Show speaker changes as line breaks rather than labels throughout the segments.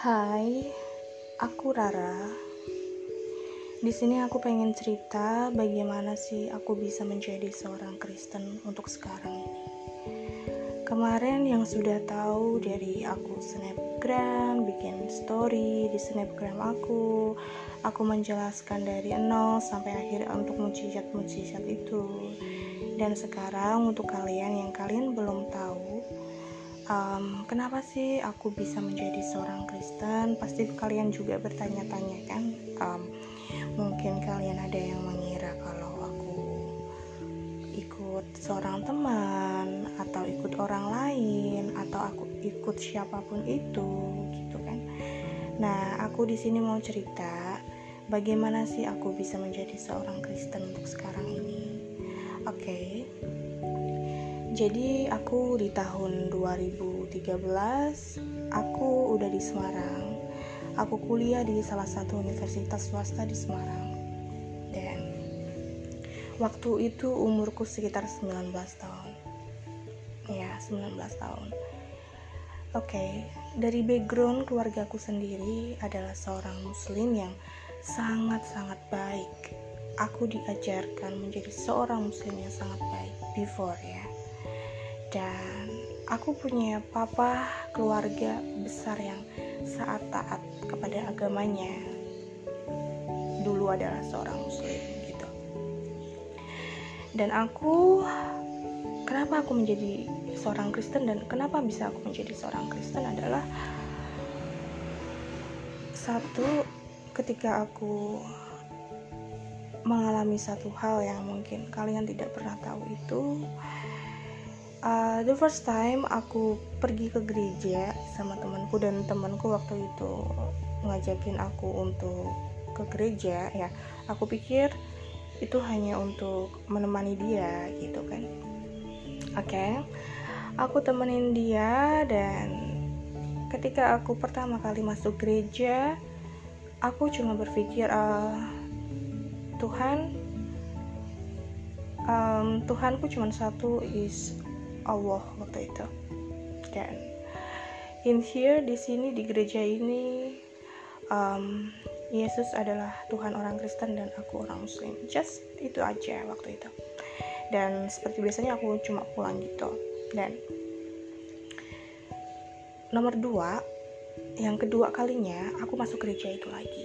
Hai, aku Rara. Di sini aku pengen cerita bagaimana sih aku bisa menjadi seorang Kristen untuk sekarang. Kemarin yang sudah tahu dari aku snapgram, bikin story di snapgram aku, aku menjelaskan dari nol sampai akhir untuk mujizat-mujizat itu. Dan sekarang untuk kalian yang kalian belum tahu, um, kenapa sih aku bisa menjadi seorang Kristen? Pasti kalian juga bertanya-tanya kan. Um, mungkin kalian ada yang mengira kalau aku ikut seorang teman atau ikut orang lain atau aku ikut siapa pun itu gitu kan. Nah, aku di sini mau cerita bagaimana sih aku bisa menjadi seorang Kristen untuk sekarang ini. Oke. Okay. Jadi aku di tahun 2013 aku udah di Semarang. Aku kuliah di salah satu universitas swasta di Semarang. Dan waktu itu umurku sekitar 19 tahun. Ya 19 tahun. Oke okay. dari background keluargaku sendiri adalah seorang muslim yang sangat-sangat baik. Aku diajarkan menjadi seorang muslim yang sangat baik before ya dan aku punya papa keluarga besar yang saat taat kepada agamanya. Dulu adalah seorang muslim gitu. Dan aku kenapa aku menjadi seorang Kristen dan kenapa bisa aku menjadi seorang Kristen adalah satu ketika aku mengalami satu hal yang mungkin kalian tidak pernah tahu itu uh, the first time aku pergi ke gereja sama temanku dan temanku waktu itu ngajakin aku untuk ke gereja ya aku pikir itu hanya untuk menemani dia gitu kan oke okay. aku temenin dia dan ketika aku pertama kali masuk gereja aku cuma berpikir uh, Tuhan um, Tuhanku cuma satu is Allah waktu itu. Dan in here di sini di gereja ini um, Yesus adalah Tuhan orang Kristen dan aku orang Muslim. Just itu aja waktu itu. Dan seperti biasanya aku cuma pulang gitu. Dan nomor dua yang kedua kalinya aku masuk gereja itu lagi.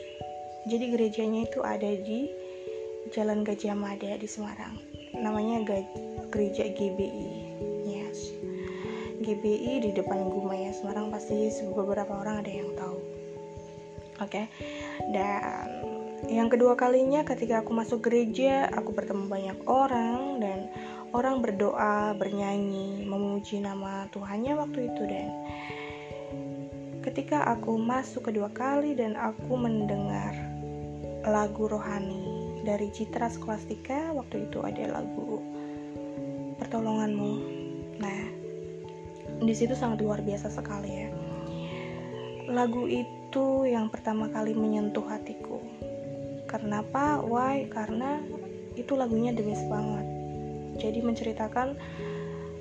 Jadi gerejanya itu ada di Jalan Gajah Mada di Semarang. Namanya gereja GBI GBI di depan Gumaya Semarang pasti beberapa orang ada yang tahu. Oke. Okay? dan yang kedua kalinya ketika aku masuk gereja aku bertemu banyak orang dan orang berdoa bernyanyi memuji nama Tuhannya waktu itu. Dan ketika aku masuk kedua kali dan aku mendengar lagu rohani dari Citra Skolastika waktu itu ada lagu pertolonganmu. Nah di situ sangat luar biasa sekali ya. Lagu itu yang pertama kali menyentuh hatiku. Kenapa? Why? Karena itu lagunya best banget. Jadi menceritakan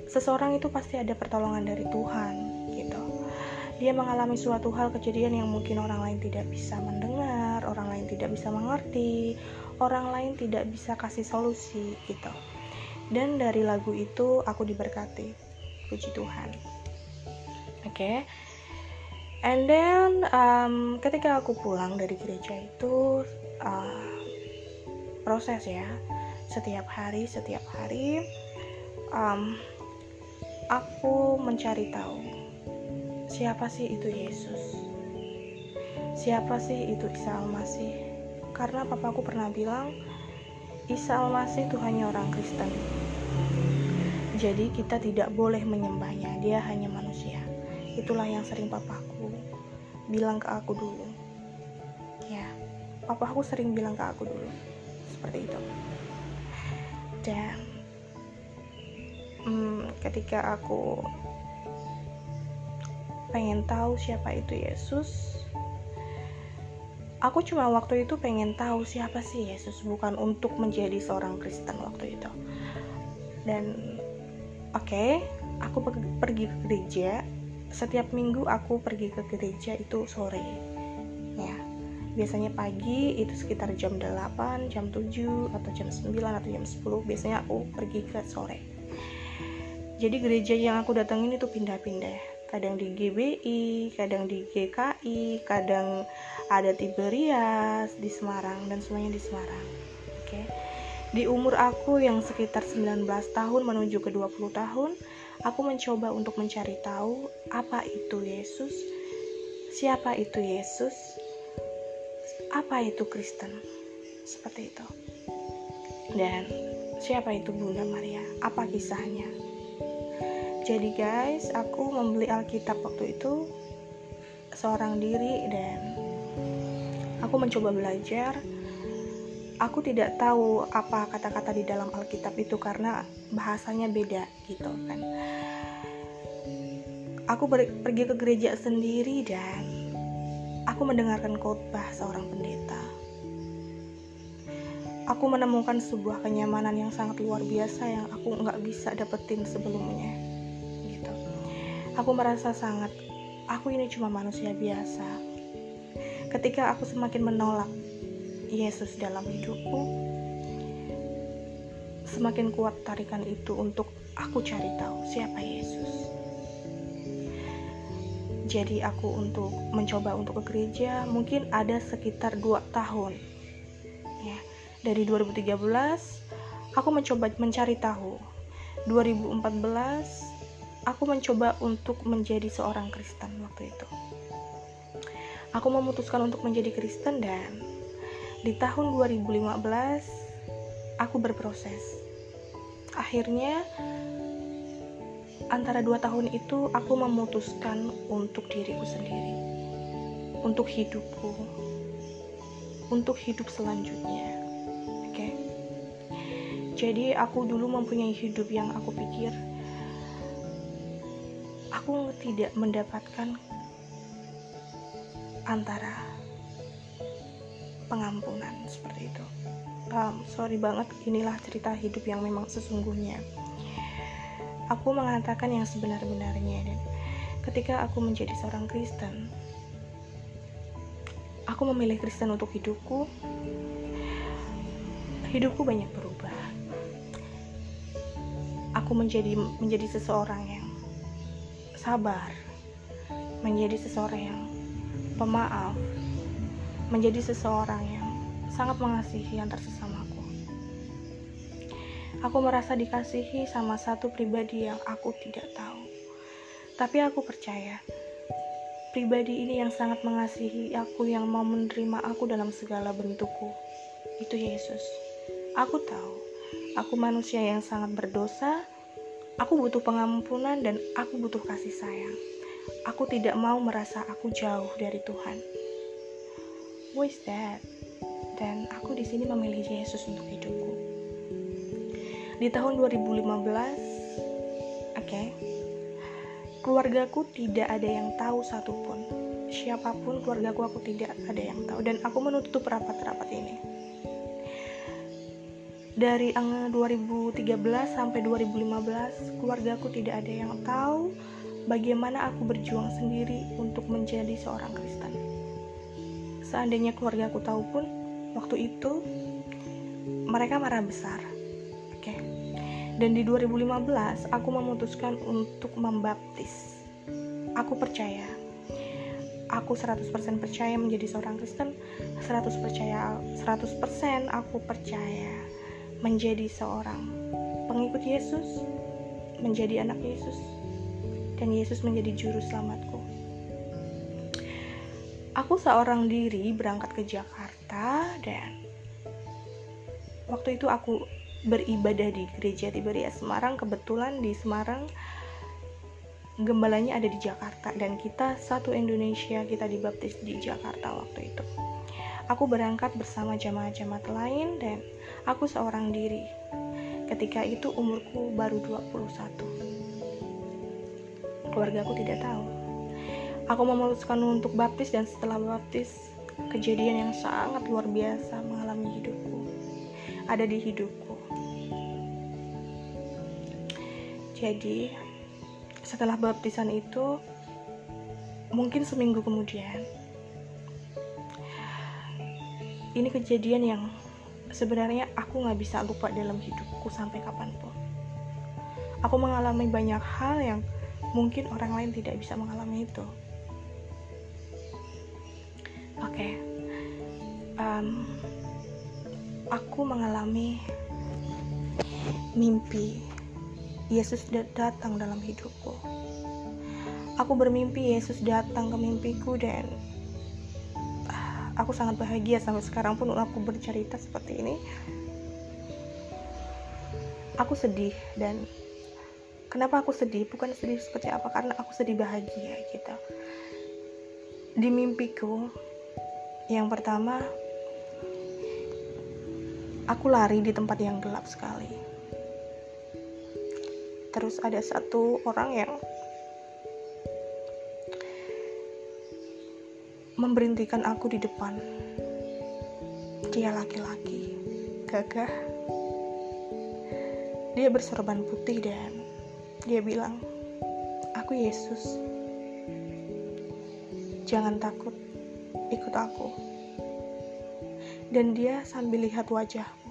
seseorang itu pasti ada pertolongan dari Tuhan gitu. Dia mengalami suatu hal kejadian yang mungkin orang lain tidak bisa mendengar orang lain tidak bisa mengerti orang lain tidak bisa kasih solusi gitu. Dan dari lagu itu aku diberkati puji Tuhan. Oke. Okay? and then um, ketika aku pulang dari gereja itu uh, proses ya. Setiap hari setiap hari um, aku mencari tahu siapa sih itu Yesus? Siapa sih itu Isa Al-Masih? Karena papaku pernah bilang Isa Al-Masih itu hanya orang Kristen jadi kita tidak boleh menyembahnya, dia hanya manusia. Itulah yang sering papaku bilang ke aku dulu. Ya, papaku sering bilang ke aku dulu. Seperti itu. Dan hmm, ketika aku pengen tahu siapa itu Yesus, aku cuma waktu itu pengen tahu siapa sih Yesus, bukan untuk menjadi seorang Kristen waktu itu. Dan oke aku pergi ke gereja setiap minggu aku pergi ke gereja itu sore ya biasanya pagi itu sekitar jam 8 jam 7 atau jam 9 atau jam 10 biasanya aku pergi ke sore jadi gereja yang aku datangin itu pindah-pindah kadang di GBI, kadang di GKI, kadang ada Tiberias di Semarang dan semuanya di Semarang. Oke. Okay. Di umur aku yang sekitar 19 tahun menuju ke 20 tahun, aku mencoba untuk mencari tahu apa itu Yesus, siapa itu Yesus, apa itu Kristen, seperti itu. Dan siapa itu Bunda Maria, apa kisahnya. Jadi guys, aku membeli Alkitab waktu itu seorang diri dan aku mencoba belajar aku tidak tahu apa kata-kata di dalam Alkitab itu karena bahasanya beda gitu kan. Aku pergi ke gereja sendiri dan aku mendengarkan khotbah seorang pendeta. Aku menemukan sebuah kenyamanan yang sangat luar biasa yang aku nggak bisa dapetin sebelumnya. Gitu. Aku merasa sangat, aku ini cuma manusia biasa. Ketika aku semakin menolak Yesus dalam hidupku, semakin kuat tarikan itu untuk aku cari tahu siapa Yesus. Jadi aku untuk mencoba untuk ke gereja mungkin ada sekitar 2 tahun. Ya, dari 2013 aku mencoba mencari tahu. 2014 aku mencoba untuk menjadi seorang Kristen waktu itu. Aku memutuskan untuk menjadi Kristen dan di tahun 2015 aku berproses. Akhirnya antara dua tahun itu aku memutuskan untuk diriku sendiri. Untuk hidupku. Untuk hidup selanjutnya. Oke? Okay? jadi aku dulu mempunyai hidup yang aku pikir aku tidak mendapatkan antara pengampunan seperti itu. Um, sorry banget inilah cerita hidup yang memang sesungguhnya. Aku mengatakan yang sebenar-benarnya dan ketika aku menjadi seorang Kristen aku memilih Kristen untuk hidupku hidupku banyak berubah. Aku menjadi menjadi seseorang yang sabar menjadi seseorang yang pemaaf menjadi seseorang yang sangat mengasihi antar sesamaku. Aku merasa dikasihi sama satu pribadi yang aku tidak tahu. Tapi aku percaya, pribadi ini yang sangat mengasihi aku yang mau menerima aku dalam segala bentukku. Itu Yesus. Aku tahu, aku manusia yang sangat berdosa, aku butuh pengampunan dan aku butuh kasih sayang. Aku tidak mau merasa aku jauh dari Tuhan who is that? Dan aku di sini memilih Yesus untuk hidupku. Di tahun 2015, oke, okay, keluargaku tidak ada yang tahu satupun. Siapa pun keluargaku aku tidak ada yang tahu dan aku menutup rapat-rapat ini. Dari angka 2013 sampai 2015, keluargaku tidak ada yang tahu bagaimana aku berjuang sendiri untuk menjadi seorang Kristen seandainya keluarga aku tahu pun waktu itu mereka marah besar. Oke. Okay. dan di 2015 aku memutuskan untuk membaptis. Aku percaya. Aku 100% percaya menjadi seorang Kristen 100 percaya 100% aku percaya menjadi seorang pengikut Yesus menjadi anak Yesus dan Yesus menjadi juru selamatku aku seorang diri berangkat ke Jakarta dan waktu itu aku beribadah di gereja Tiberias Semarang. Kebetulan di Semarang gembalanya ada di Jakarta dan kita satu Indonesia kita dibaptis di Jakarta waktu itu. Aku berangkat bersama jamaah-jamaah lain dan aku seorang diri. Ketika itu umurku baru 21 keluarga aku tidak tahu Aku memutuskan untuk baptis dan setelah baptis, kejadian yang sangat luar biasa mengalami hidupku. Ada di hidupku. Jadi, setelah baptisan itu, mungkin seminggu kemudian ini kejadian yang sebenarnya aku nggak bisa lupa dalam hidupku sampai kapan pun aku mengalami banyak hal yang mungkin orang lain tidak bisa mengalami itu oke okay. um, aku mengalami mimpi Yesus datang dalam hidupku. Aku bermimpi Yesus datang ke mimpiku dan ah, aku sangat bahagia sampai sekarang pun aku bercerita seperti ini. Aku sedih dan kenapa aku sedih? Bukan sedih seperti apa karena aku sedih bahagia gitu. Di mimpiku yang pertama aku lari di tempat yang gelap sekali. Terus ada satu orang yang memberhentikan aku di depan. Dia laki-laki gagah. Dia bersorban putih dan dia bilang aku Yesus. Jangan takut ikut aku. Dan dia sambil lihat wajahku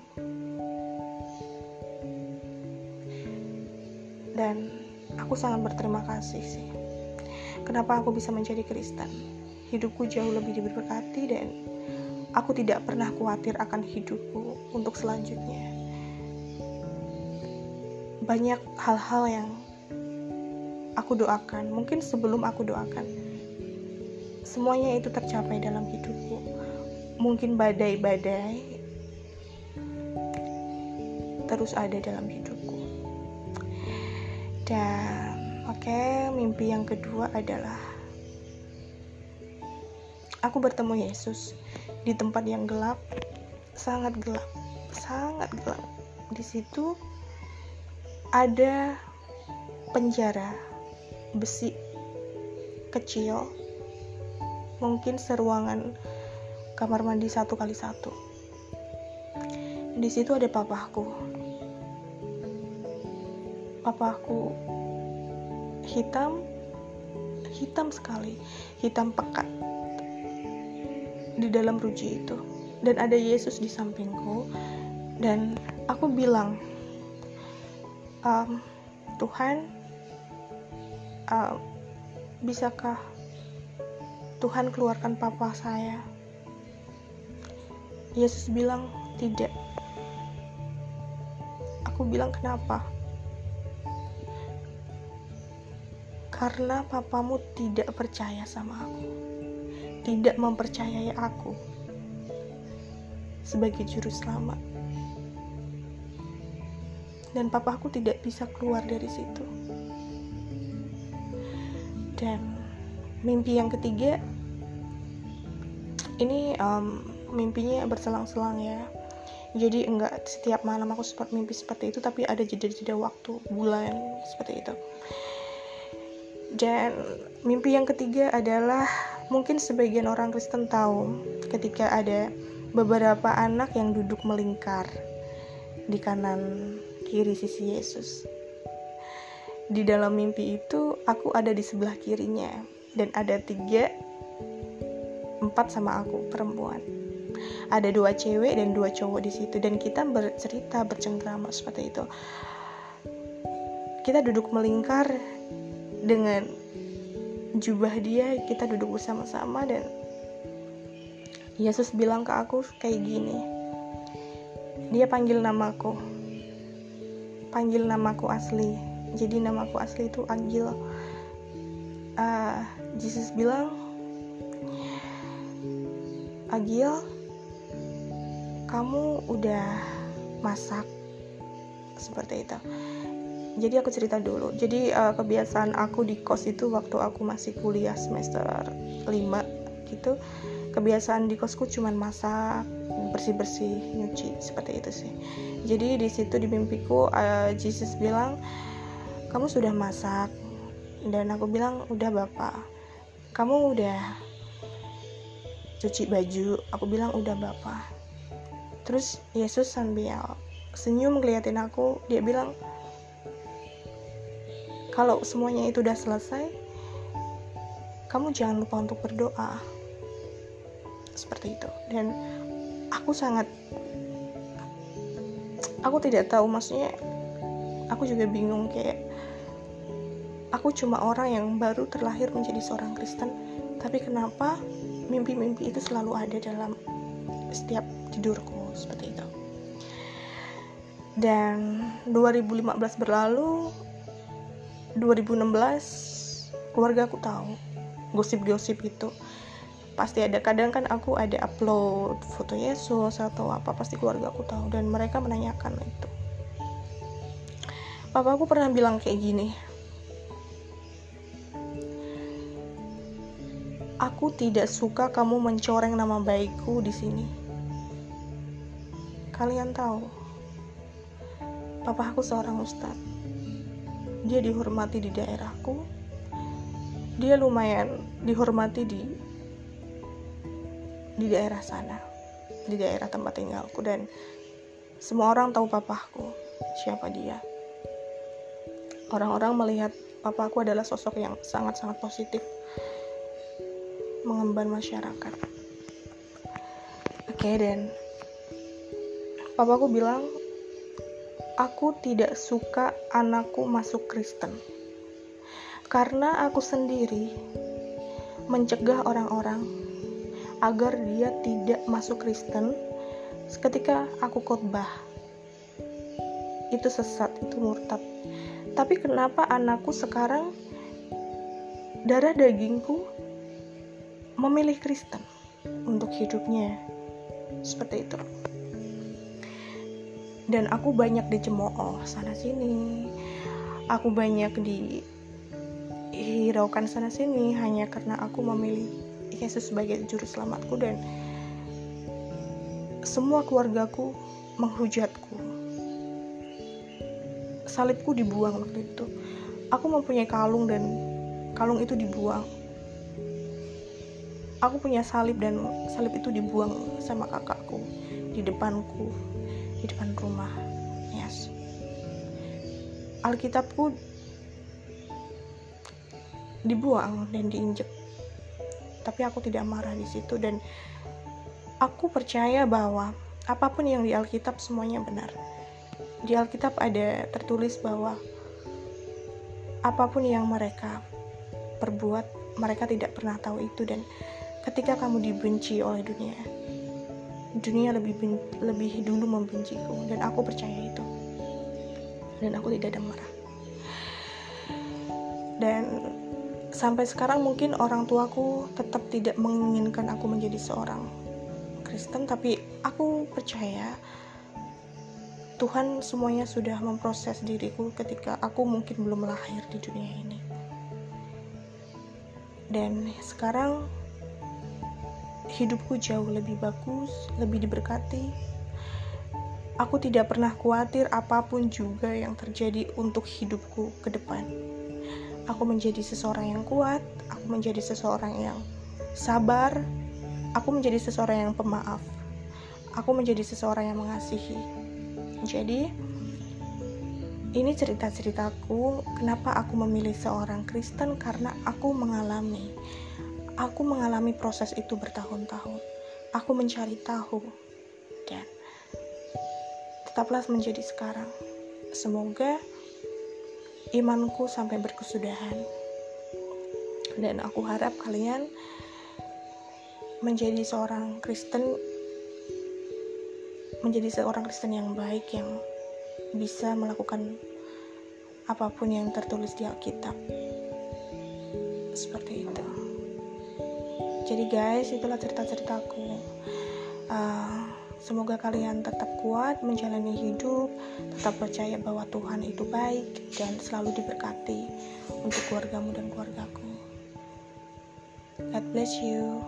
dan aku sangat berterima kasih sih. Kenapa aku bisa menjadi Kristen? Hidupku jauh lebih diberkati dan aku tidak pernah khawatir akan hidupku untuk selanjutnya. Banyak hal-hal yang aku doakan mungkin sebelum aku doakan semuanya itu tercapai dalam hidupku mungkin badai-badai terus ada dalam hidup dan oke, okay, mimpi yang kedua adalah aku bertemu Yesus di tempat yang gelap, sangat gelap, sangat gelap. Di situ ada penjara besi kecil, mungkin seruangan kamar mandi satu kali satu. Di situ ada papaku, papaku hitam hitam sekali hitam pekat di dalam ruji itu. Dan ada Yesus di sampingku. Dan aku bilang um, Tuhan um, bisakah Tuhan keluarkan papa saya Yesus bilang tidak aku bilang kenapa karena papamu tidak percaya sama aku, tidak mempercayai aku sebagai juru selamat. Dan papaku tidak bisa keluar dari situ. Dan mimpi yang ketiga, ini um, mimpinya berselang-selang ya. Jadi enggak setiap malam aku sempat mimpi seperti itu, tapi ada jeda-jeda waktu, bulan seperti itu dan mimpi yang ketiga adalah mungkin sebagian orang Kristen tahu ketika ada beberapa anak yang duduk melingkar di kanan kiri sisi Yesus. Di dalam mimpi itu aku ada di sebelah kirinya dan ada tiga empat sama aku perempuan. Ada dua cewek dan dua cowok di situ dan kita bercerita bercengkrama seperti itu. Kita duduk melingkar dengan jubah dia kita duduk bersama-sama dan Yesus bilang ke aku kayak gini dia panggil namaku panggil namaku asli jadi namaku asli itu Agil uh, Yesus bilang Agil kamu udah masak seperti itu. Jadi aku cerita dulu. Jadi uh, kebiasaan aku di kos itu waktu aku masih kuliah semester 5 gitu kebiasaan di kosku cuman masak bersih bersih nyuci seperti itu sih. Jadi di situ di mimpiku uh, Jesus bilang kamu sudah masak. Dan aku bilang udah bapak. Kamu udah cuci baju aku bilang udah bapak. Terus Yesus sambil senyum ngeliatin aku dia bilang kalau semuanya itu udah selesai kamu jangan lupa untuk berdoa. Seperti itu. Dan aku sangat aku tidak tahu maksudnya aku juga bingung kayak aku cuma orang yang baru terlahir menjadi seorang Kristen tapi kenapa mimpi-mimpi itu selalu ada dalam setiap tidurku seperti itu. Dan 2015 berlalu 2016 keluarga aku tahu gosip-gosip itu pasti ada kadang kan aku ada upload foto Yesus atau apa pasti keluarga aku tahu. Dan mereka menanyakan itu. Papa aku pernah bilang kayak gini Aku tidak suka kamu mencoreng nama baikku di sini. Kalian tahu, papa aku seorang ustadz. Dia dihormati di daerahku. Dia lumayan dihormati di di daerah sana, di daerah tempat tinggalku dan semua orang tahu papaku, siapa dia. Orang-orang melihat papaku adalah sosok yang sangat-sangat positif mengemban masyarakat. Oke, okay, dan papaku bilang, aku tidak suka anakku masuk Kristen. Karena aku sendiri mencegah orang-orang agar dia tidak masuk Kristen ketika aku khotbah. Itu sesat, itu murtad. Tapi kenapa anakku sekarang darah dagingku memilih Kristen untuk hidupnya. Seperti itu. Dan aku banyak dicemooh sana sini. Aku banyak dihiraukan sana sini hanya karena aku memilih Yesus sebagai juru selamatku dan semua keluargaku menghujatku. Salibku dibuang waktu itu. Aku mempunyai kalung dan kalung itu dibuang aku punya salib dan salib itu dibuang sama kakakku di depanku di depan rumah. Yes. Alkitabku dibuang dan diinjek. Tapi aku tidak marah di situ dan aku percaya bahwa apa pun yang di Alkitab semuanya benar. Di Alkitab ada tertulis bahwa apa pun yang mereka perbuat mereka tidak pernah tahu itu dan ketika kamu dibenci oleh dunia dunia lebih lebih dulu membenciku dan aku percaya itu. Dan aku tidak ada marah. Dan sampai sekarang mungkin orang tuaku tetap tidak menginginkan aku menjadi seorang Kristen tapi aku percaya Tuhan semuanya sudah memproses diriku ketika aku mungkin belum lahir di dunia ini. Dan sekarang hidupku jauh lebih bagus, lebih diberkati. Aku tidak pernah khawatir apa pun juga yang terjadi untuk hidupku ke depan. Aku menjadi seseorang yang kuat, aku menjadi seseorang yang sabar, aku menjadi seseorang yang pemaaf, aku menjadi seseorang yang mengasihi. Jadi, ini cerita-ceritaku kenapa aku memilih seorang Kristen karena aku mengalami Aku mengalami proses itu bertahun-tahun. Aku mencari tahu dan tetaplah menjadi sekarang. Semoga imanku sampai berkesudahan. Dan aku harap kalian menjadi seorang Kristen menjadi seorang Kristen yang baik yang bisa melakukan apa pun yang tertulis di Alkitab. Seperti itu jadi guys itulah cerita-ceritaku. Uh, semoga kalian tetap kuat menjalani hidup tetap percaya bahwa Tuhan itu baik dan selalu diberkati untuk keluargamu dan keluargaku. God bless you